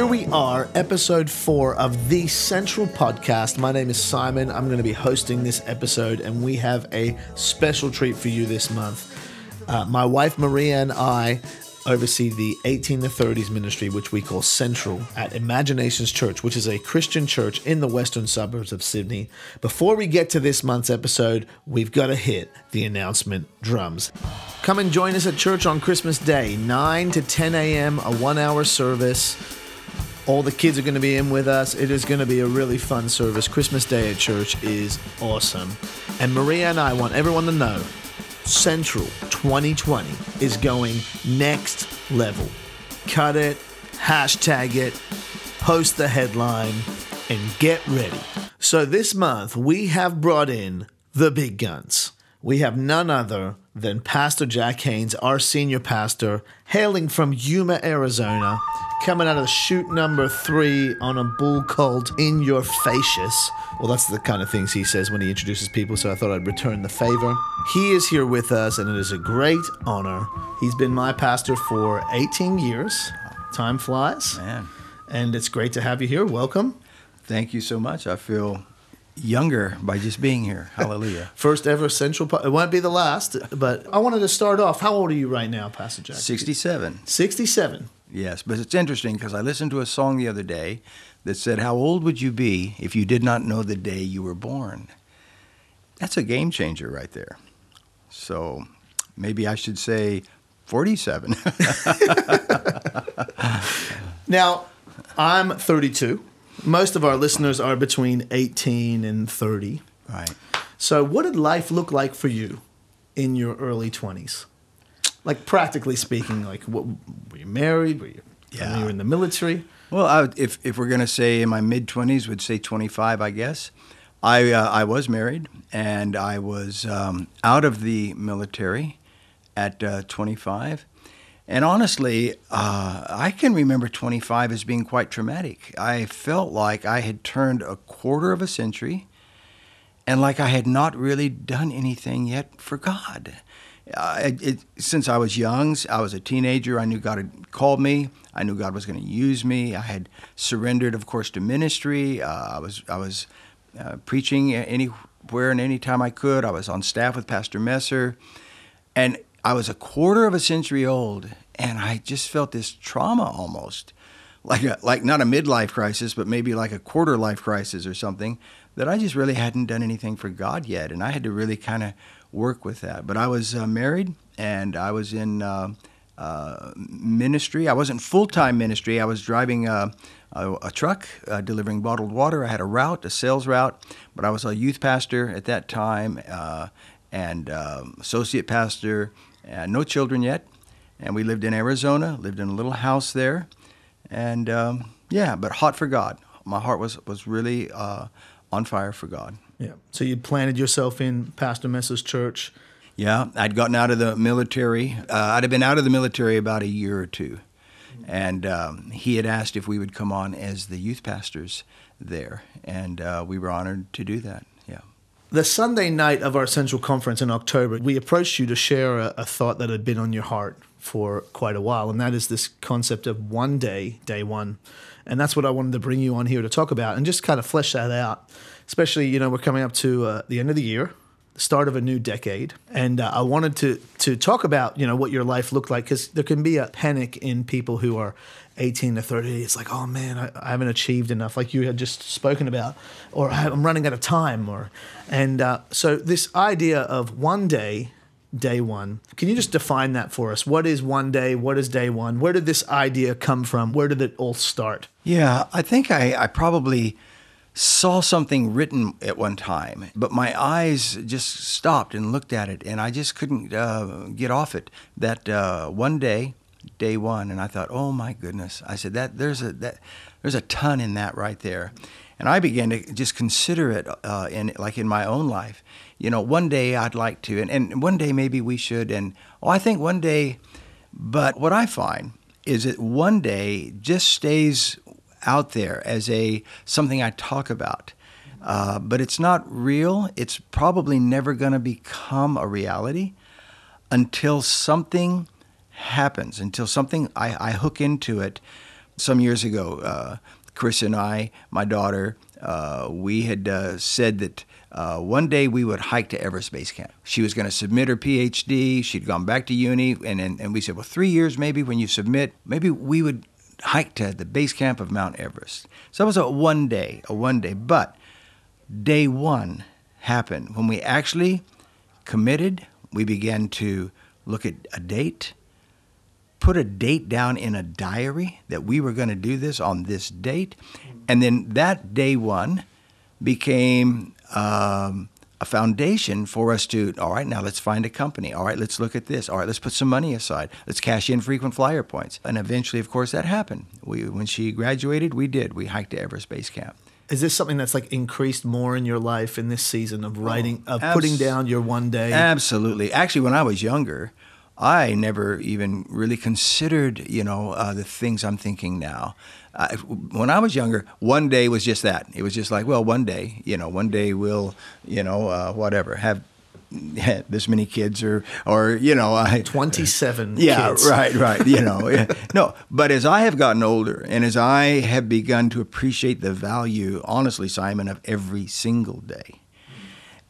here we are, episode four of the Central Podcast. My name is Simon. I'm going to be hosting this episode, and we have a special treat for you this month. Uh, my wife Maria and I oversee the 18 to 30s ministry, which we call Central, at Imagine Nations Church, which is a Christian church in the western suburbs of Sydney. Before we get to this month's episode, we've got to hit the announcement drums. Come and join us at church on Christmas Day, 9 to 10 a.m., a one hour service. All the kids are going to be in with us. It is going to be a really fun service. Christmas Day at church is awesome. And Maria and I want everyone to know Central 2020 is going next level. Cut it, hashtag it, post the headline, and get ready. So this month, we have brought in the big guns. We have none other than Pastor Jack Haynes, our senior pastor, hailing from Yuma, Arizona, coming out of the chute number three on a bull called In Your Facious. Well, that's the kind of things he says when he introduces people, so I thought I'd return the favor. He is here with us, and it is a great honor. He's been my pastor for 18 years. Time flies. Man. And it's great to have you here. Welcome. Thank you so much. I feel younger by just being here. Hallelujah. First ever Central. Po- it won't be the last, but I wanted to start off. How old are you right now, Pastor Jack? 67. 67. Yes, but it's interesting because I listened to a song the other day that said, How old would you be if you did not know the day you were born? That's a game changer right there. So maybe I should say 47. Now, I'm 32. Most of our listeners are between 18 and 30. right. So, what did life look like for you in your early 20s? Like, practically speaking, like, what, were you married? Were you, Yeah. you were in the military? Well, I, if, if we're going to say in my mid 20s, would say 25, I guess. I, uh, I was married and I was um, out of the military at uh, 25. And honestly, uh, I can remember 25 as being quite traumatic. I felt like I had turned a quarter of a century and like I had not really done anything yet for God. It, since I was young, I was a teenager, I knew God had called me. I knew God was going to use me. I had surrendered, of course, to ministry. Uh, I was, I was uh, preaching anywhere and anytime I could. I was on staff with Pastor Messer. And I was a quarter of a century old, and I just felt this trauma almost. Like, a, like not a midlife crisis, but maybe like a quarter life crisis or something that I just really hadn't done anything for God yet, and I had to really kind of work with that. But I was uh, married, and I was in uh, uh, ministry. I wasn't full time ministry. I was driving a, a, a truck, uh, delivering bottled water. I had a route, a sales route, but I was a youth pastor at that time, uh, and um, associate pastor. No children yet, and we lived in Arizona. Lived in a little house there, and um, yeah, but hot for God. My heart was was really uh, on fire for God. Yeah. So, you planted yourself in Pastor Messer's church. Yeah, I'd gotten out of the military. Uh, I'd have been out of the military about a year or two, and um, he had asked if we would come on as the youth pastors there, and uh, we were honored to do that. Yeah. The Sunday night of our Central Conference in October, we approached you to share a, a thought that had been on your heart for quite a while, and that is this concept of one day, day one. And that's what I wanted to bring you on here to talk about and just kind of flesh that out. Especially, you know, we're coming up to uh, the end of the year, the start of a new decade, and uh, I wanted to to talk about you know what your life looked like because there can be a panic in people who are 18 to 30. It's like, oh man, I, I haven't achieved enough, like you had just spoken about, or I'm running out of time, or and uh, so this idea of one day day one. Can you just define that for us? What is one day? What is day one? Where did this idea come from? Where did it all start? Yeah, I think I, I probably saw something written at one time, but my eyes just stopped and looked at it, and I just couldn't uh, get off it. That uh, one day, day one, and I thought, oh my goodness! I said that there's a that there's a ton in that right there, and I began to just consider it uh, in like in my own life. You know, one day I'd like to, and, and one day maybe we should, and oh, I think one day. But what I find is that one day just stays out there as a something I talk about. Uh, but it's not real. It's probably never going to become a reality until something happens, until something I, I hook into it Some years ago, uh, Chris and I, my daughter, uh, we had uh, said that uh, one day we would hike to Everest Base Camp. She was going to submit her PhD. She'd gone back to uni, and, and, and we said, well, three years maybe when you submit, maybe we would hike to the base camp of Mount Everest. So it was a one day, a one day. But day one happened when we actually committed. We began to look at a date, put a date down in a diary that we were going to do this on this date. And then that day one became um, a foundation for us to, all right, now let's find a company. All right, let's look at this. All right, let's put some money aside. Let's cash in frequent flyer points. And eventually, of course, that happened. We, when she graduated, we did. We hiked to Everest Base Camp. Is this something that's like increased more in your life in this season of writing, of putting down your one day? Absolutely. Actually, when I was younger, I never even really considered, you know, uh, the things I'm thinking now. I, when I was younger, one day was just that. It was just like, well, one day, you know, one day we'll, you know, uh, whatever, have this many kids or, or you know, I, 27 yeah, kids. right, right. You know, yeah. no. But as I have gotten older, and as I have begun to appreciate the value, honestly, Simon, of every single day,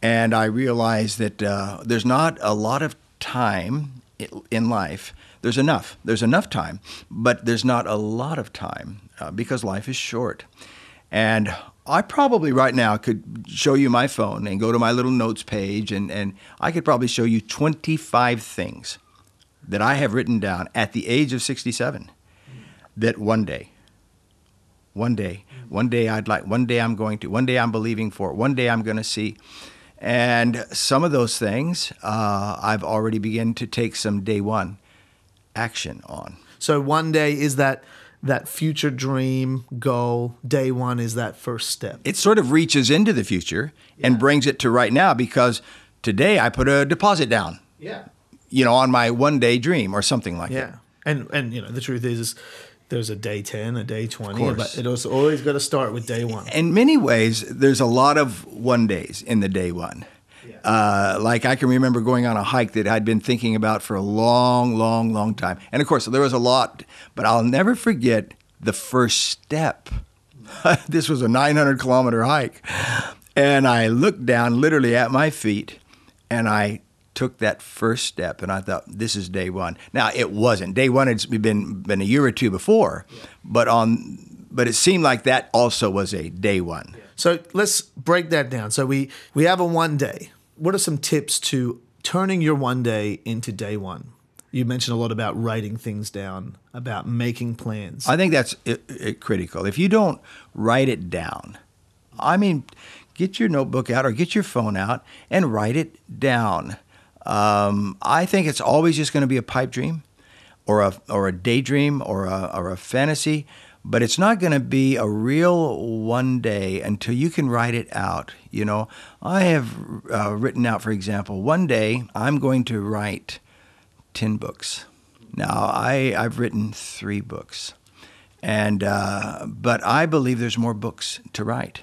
and I realize that uh, there's not a lot of time in life. There's enough. There's enough time, but there's not a lot of time uh, because life is short. And I probably right now could show you my phone and go to my little notes page, and, and I could probably show you 25 things that I have written down at the age of 67 that one day, one day, one day I'd like, one day I'm going to, one day I'm believing for, one day I'm going to see. And some of those things uh, I've already begun to take some day one action on. So one day is that that future dream goal. Day one is that first step. It sort of reaches into the future and brings it to right now because today I put a deposit down, Yeah. you know, on my one day dream or something like that. Yeah. And and you know the truth is, is there's a day ten, a day twenty, but it was always got to start with day one. in many ways, there's a lot of one days in the day one. Uh, like I can remember going on a hike that I'd been thinking about for a long, long, long time. And of course, there was a lot, but I'll never forget the first step. this was a 900 kilometer hike. And I looked down literally at my feet and I took that first step and I thought, this is day one. Now, it wasn't. Day one had been, been a year or two before, but on. But it seemed like that also was a day one. So let's break that down. So we we have a one day. What are some tips to turning your one day into day one? You mentioned a lot about writing things down, about making plans. I think that's i i critical. If you don't write it down, I mean, get your notebook out or get your phone out and write it down. Um, I think it's always just going to be a pipe dream, or a or a daydream, or a or a fantasy, but it's not going to be a real one day until you can write it out. You know, I have uh, written out, for example, one day I'm going to write ten books. Now I I've written three books, and uh, but I believe there's more books to write,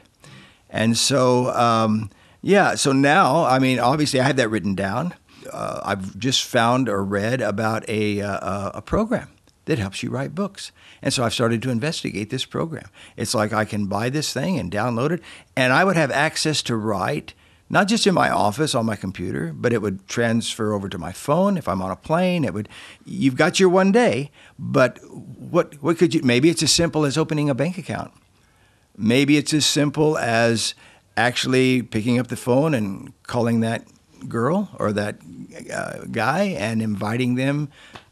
and so um, yeah. So now I mean, obviously I have that written down. Uh, I've just found or read about a uh, a program that helps you write books, and so I've started to investigate this program. It's like I can buy this thing and download it, and I would have access to write not just in my office on my computer, but it would transfer over to my phone if I'm on a plane. It would. You've got your one day, but what what could you? Maybe it's as simple as opening a bank account. Maybe it's as simple as actually picking up the phone and calling that girl or that uh, guy and inviting them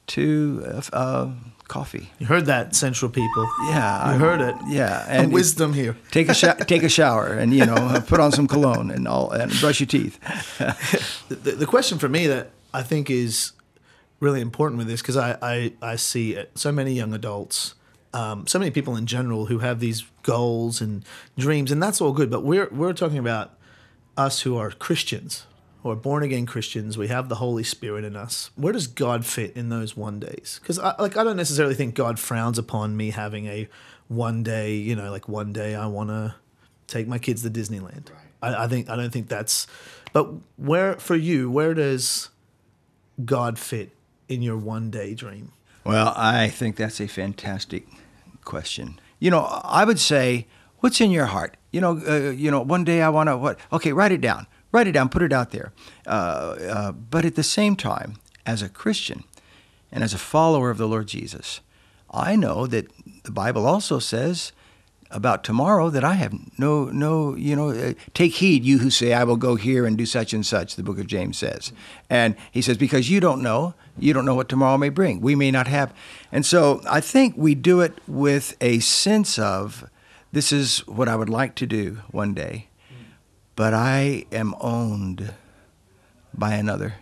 to uh, uh, coffee. you heard that, Central people. Yeah, You I- heard it. Yeah, And wisdom here. take a sho- take a shower and you know put on some cologne and all and brush your teeth. the, the question for me that I think is really important with this because I, I, I see so many young adults, um, so many people in general who have these goals and dreams, and that's all good. But we're we're talking about us who are Christians, are born again Christians. We have the Holy Spirit in us. Where does God fit in those one days? Because I, like I don't necessarily think God frowns upon me having a one day. You know, like one day I want to take my kids to Disneyland. I, I think I don't think that's. But where for you, where does God fit in your one day dream? Well, I think that's a fantastic question. You know, I would say, what's in your heart? You know, uh, you know, one day I want to what? Okay, write it down. Write it down. Put it out there. Uh, uh, but at the same time, as a Christian and as a follower of the Lord Jesus, I know that the Bible also says about tomorrow that I have no, no, you know, uh, take heed, you who say, I will go here and do such and such, the book of James says. And he says, because you don't know, you don't know what tomorrow may bring. We may not have. And so I think we do it with a sense of, this is what I would like to do one day, but I am owned by another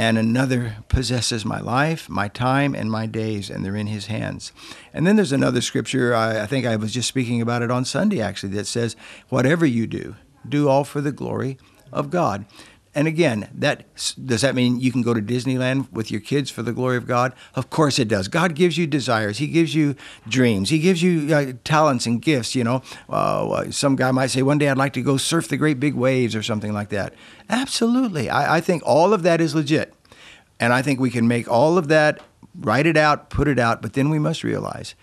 and another possesses my life, my time, and my days, and they're in his hands. And then there's another scripture, I, I, think I was just speaking about it on Sunday actually, that says, Whatever you do, do all for the glory of God. And again, that does that mean you can go to Disneyland with your kids for the glory of God? Of course it does. God gives you desires. He gives you dreams. He gives you uh, talents and gifts. You know, uh, some guy might say, "One day I'd like to go surf the great big waves" or something like that. Absolutely, I, I think all of that is legit, and I think we can make all of that, write it out, put it out. But then we must realize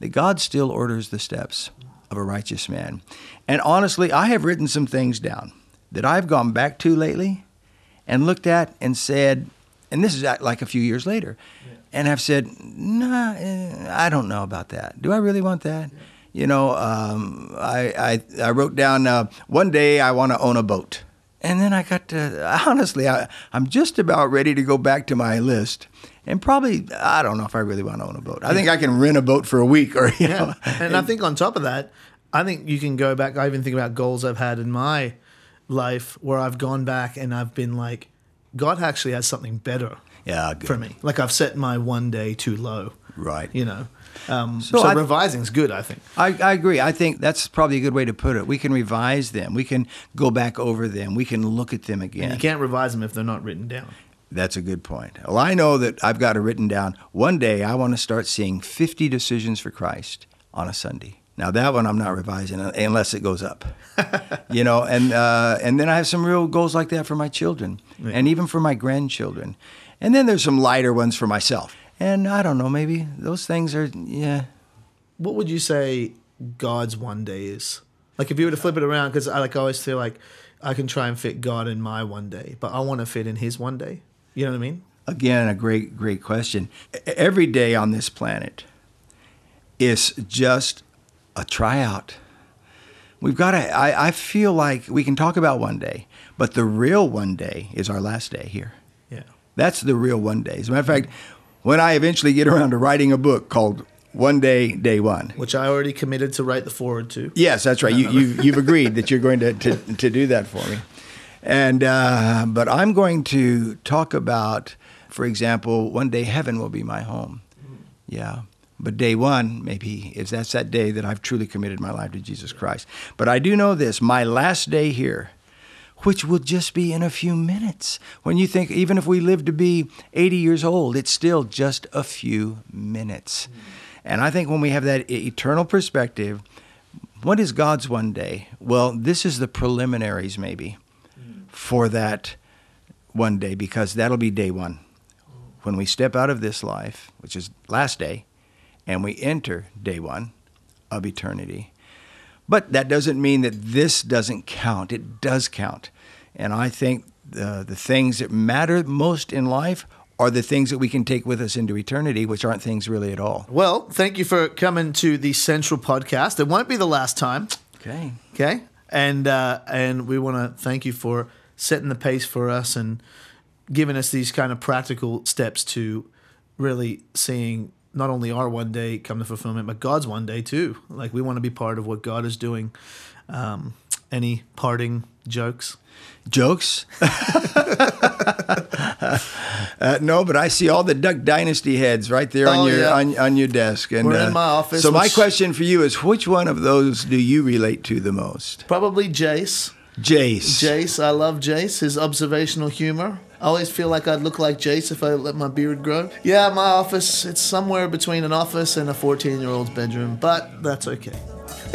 that God still orders the steps of a righteous man. And honestly, I have written some things down that I've gone back to lately and looked at and said, and this is like a few years later, yeah. and have said, nah, eh, I don't know about that. Do I really want that? Yeah. You know, um, I, I, I, wrote down uh, one day I want to own a boat. And then I got to, honestly, I, I'm just about ready to go back to my list and probably I don't know if I really want to own a boat. I think I can rent a boat for a week or you yeah. know. And I think on top of that, I think you can go back. I even think about goals I've had in my life where I've gone back and I've been like, God actually has something better yeah, for me. Like I've set my one day too low. Right. You know. Um, so, so revising is good, I think. I, I agree. I think that's probably a good way to put it. We can revise them. We can go back over them. We can look at them again. And you can't revise them if they're not written down. That's a good point. Well, I know that I've got it written down. One day I want to start seeing 50 decisions for Christ on a Sunday. Now that one I'm not revising unless it goes up, you know. And uh, and then I have some real goals like that for my children, right. and even for my grandchildren. And then there's some lighter ones for myself. And I don't know, maybe those things are yeah. What would you say God's one day is? Like if you were to flip it around, because I like I always feel like I can try and fit God in my one day, but I want to fit in His one day. You know what I mean? Again, a great great question. Every day on this planet is just a tryout. We've got to, I, I feel like we can talk about one day, but the real one day is our last day here. Yeah. That's the real one day. As a matter of fact, when I eventually get around to writing a book called One Day, Day One, which I already committed to write the foreword to. Yes, that's right. You, you, you've agreed that you're going to, to, to do that for me. And, uh, but I'm going to talk about, for example, one day heaven will be my home. Yeah. But day one, maybe, is that's that day that I've truly committed my life to Jesus Christ. But I do know this my last day here, which will just be in a few minutes. When you think, even if we live to be 80 years old, it's still just a few minutes. And I think when we have that eternal perspective, what is God's one day? Well, this is the preliminaries, maybe, for that one day, because that'll be day one. When we step out of this life, which is last day, and we enter day one of eternity. But that doesn't mean that this doesn't count. It does count. And I think the, the things that matter most in life are the things that we can take with us into eternity, which aren't things really at all. Well, thank you for coming to the Central Podcast. It won't be the last time. Okay. Okay. And uh, and we want to thank you for setting the pace for us and giving us these kind of practical steps to really seeing not only our one day come to fulfillment, but God's one day too. Like we want to be part of what God is doing. Um, any parting jokes? Jokes? uh, no, but I see all the Duck Dynasty heads right there oh, on your yeah. on, on, your desk. And we're uh, in my office. So my question for you is, which one of those do you relate to the most? Probably Jace. Jace. Jace, I love Jace. His observational humor. I always feel like I'd look like Jace if I let my beard grow. Yeah, my office, it's somewhere between an office and a 14 year old's bedroom, but that's okay.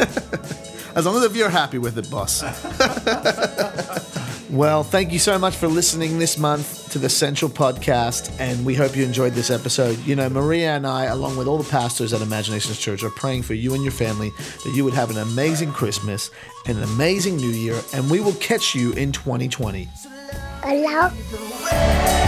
as long as if you're happy with it, boss. Well, thank you so much for listening this month to the Central Podcast, and we hope you enjoyed this episode. You know, Maria and I, along with all the pastors at Imagine Nations Church, are praying for you and your family that you would have an amazing Christmas and an amazing New Year, and we will catch you in 2020. Hello.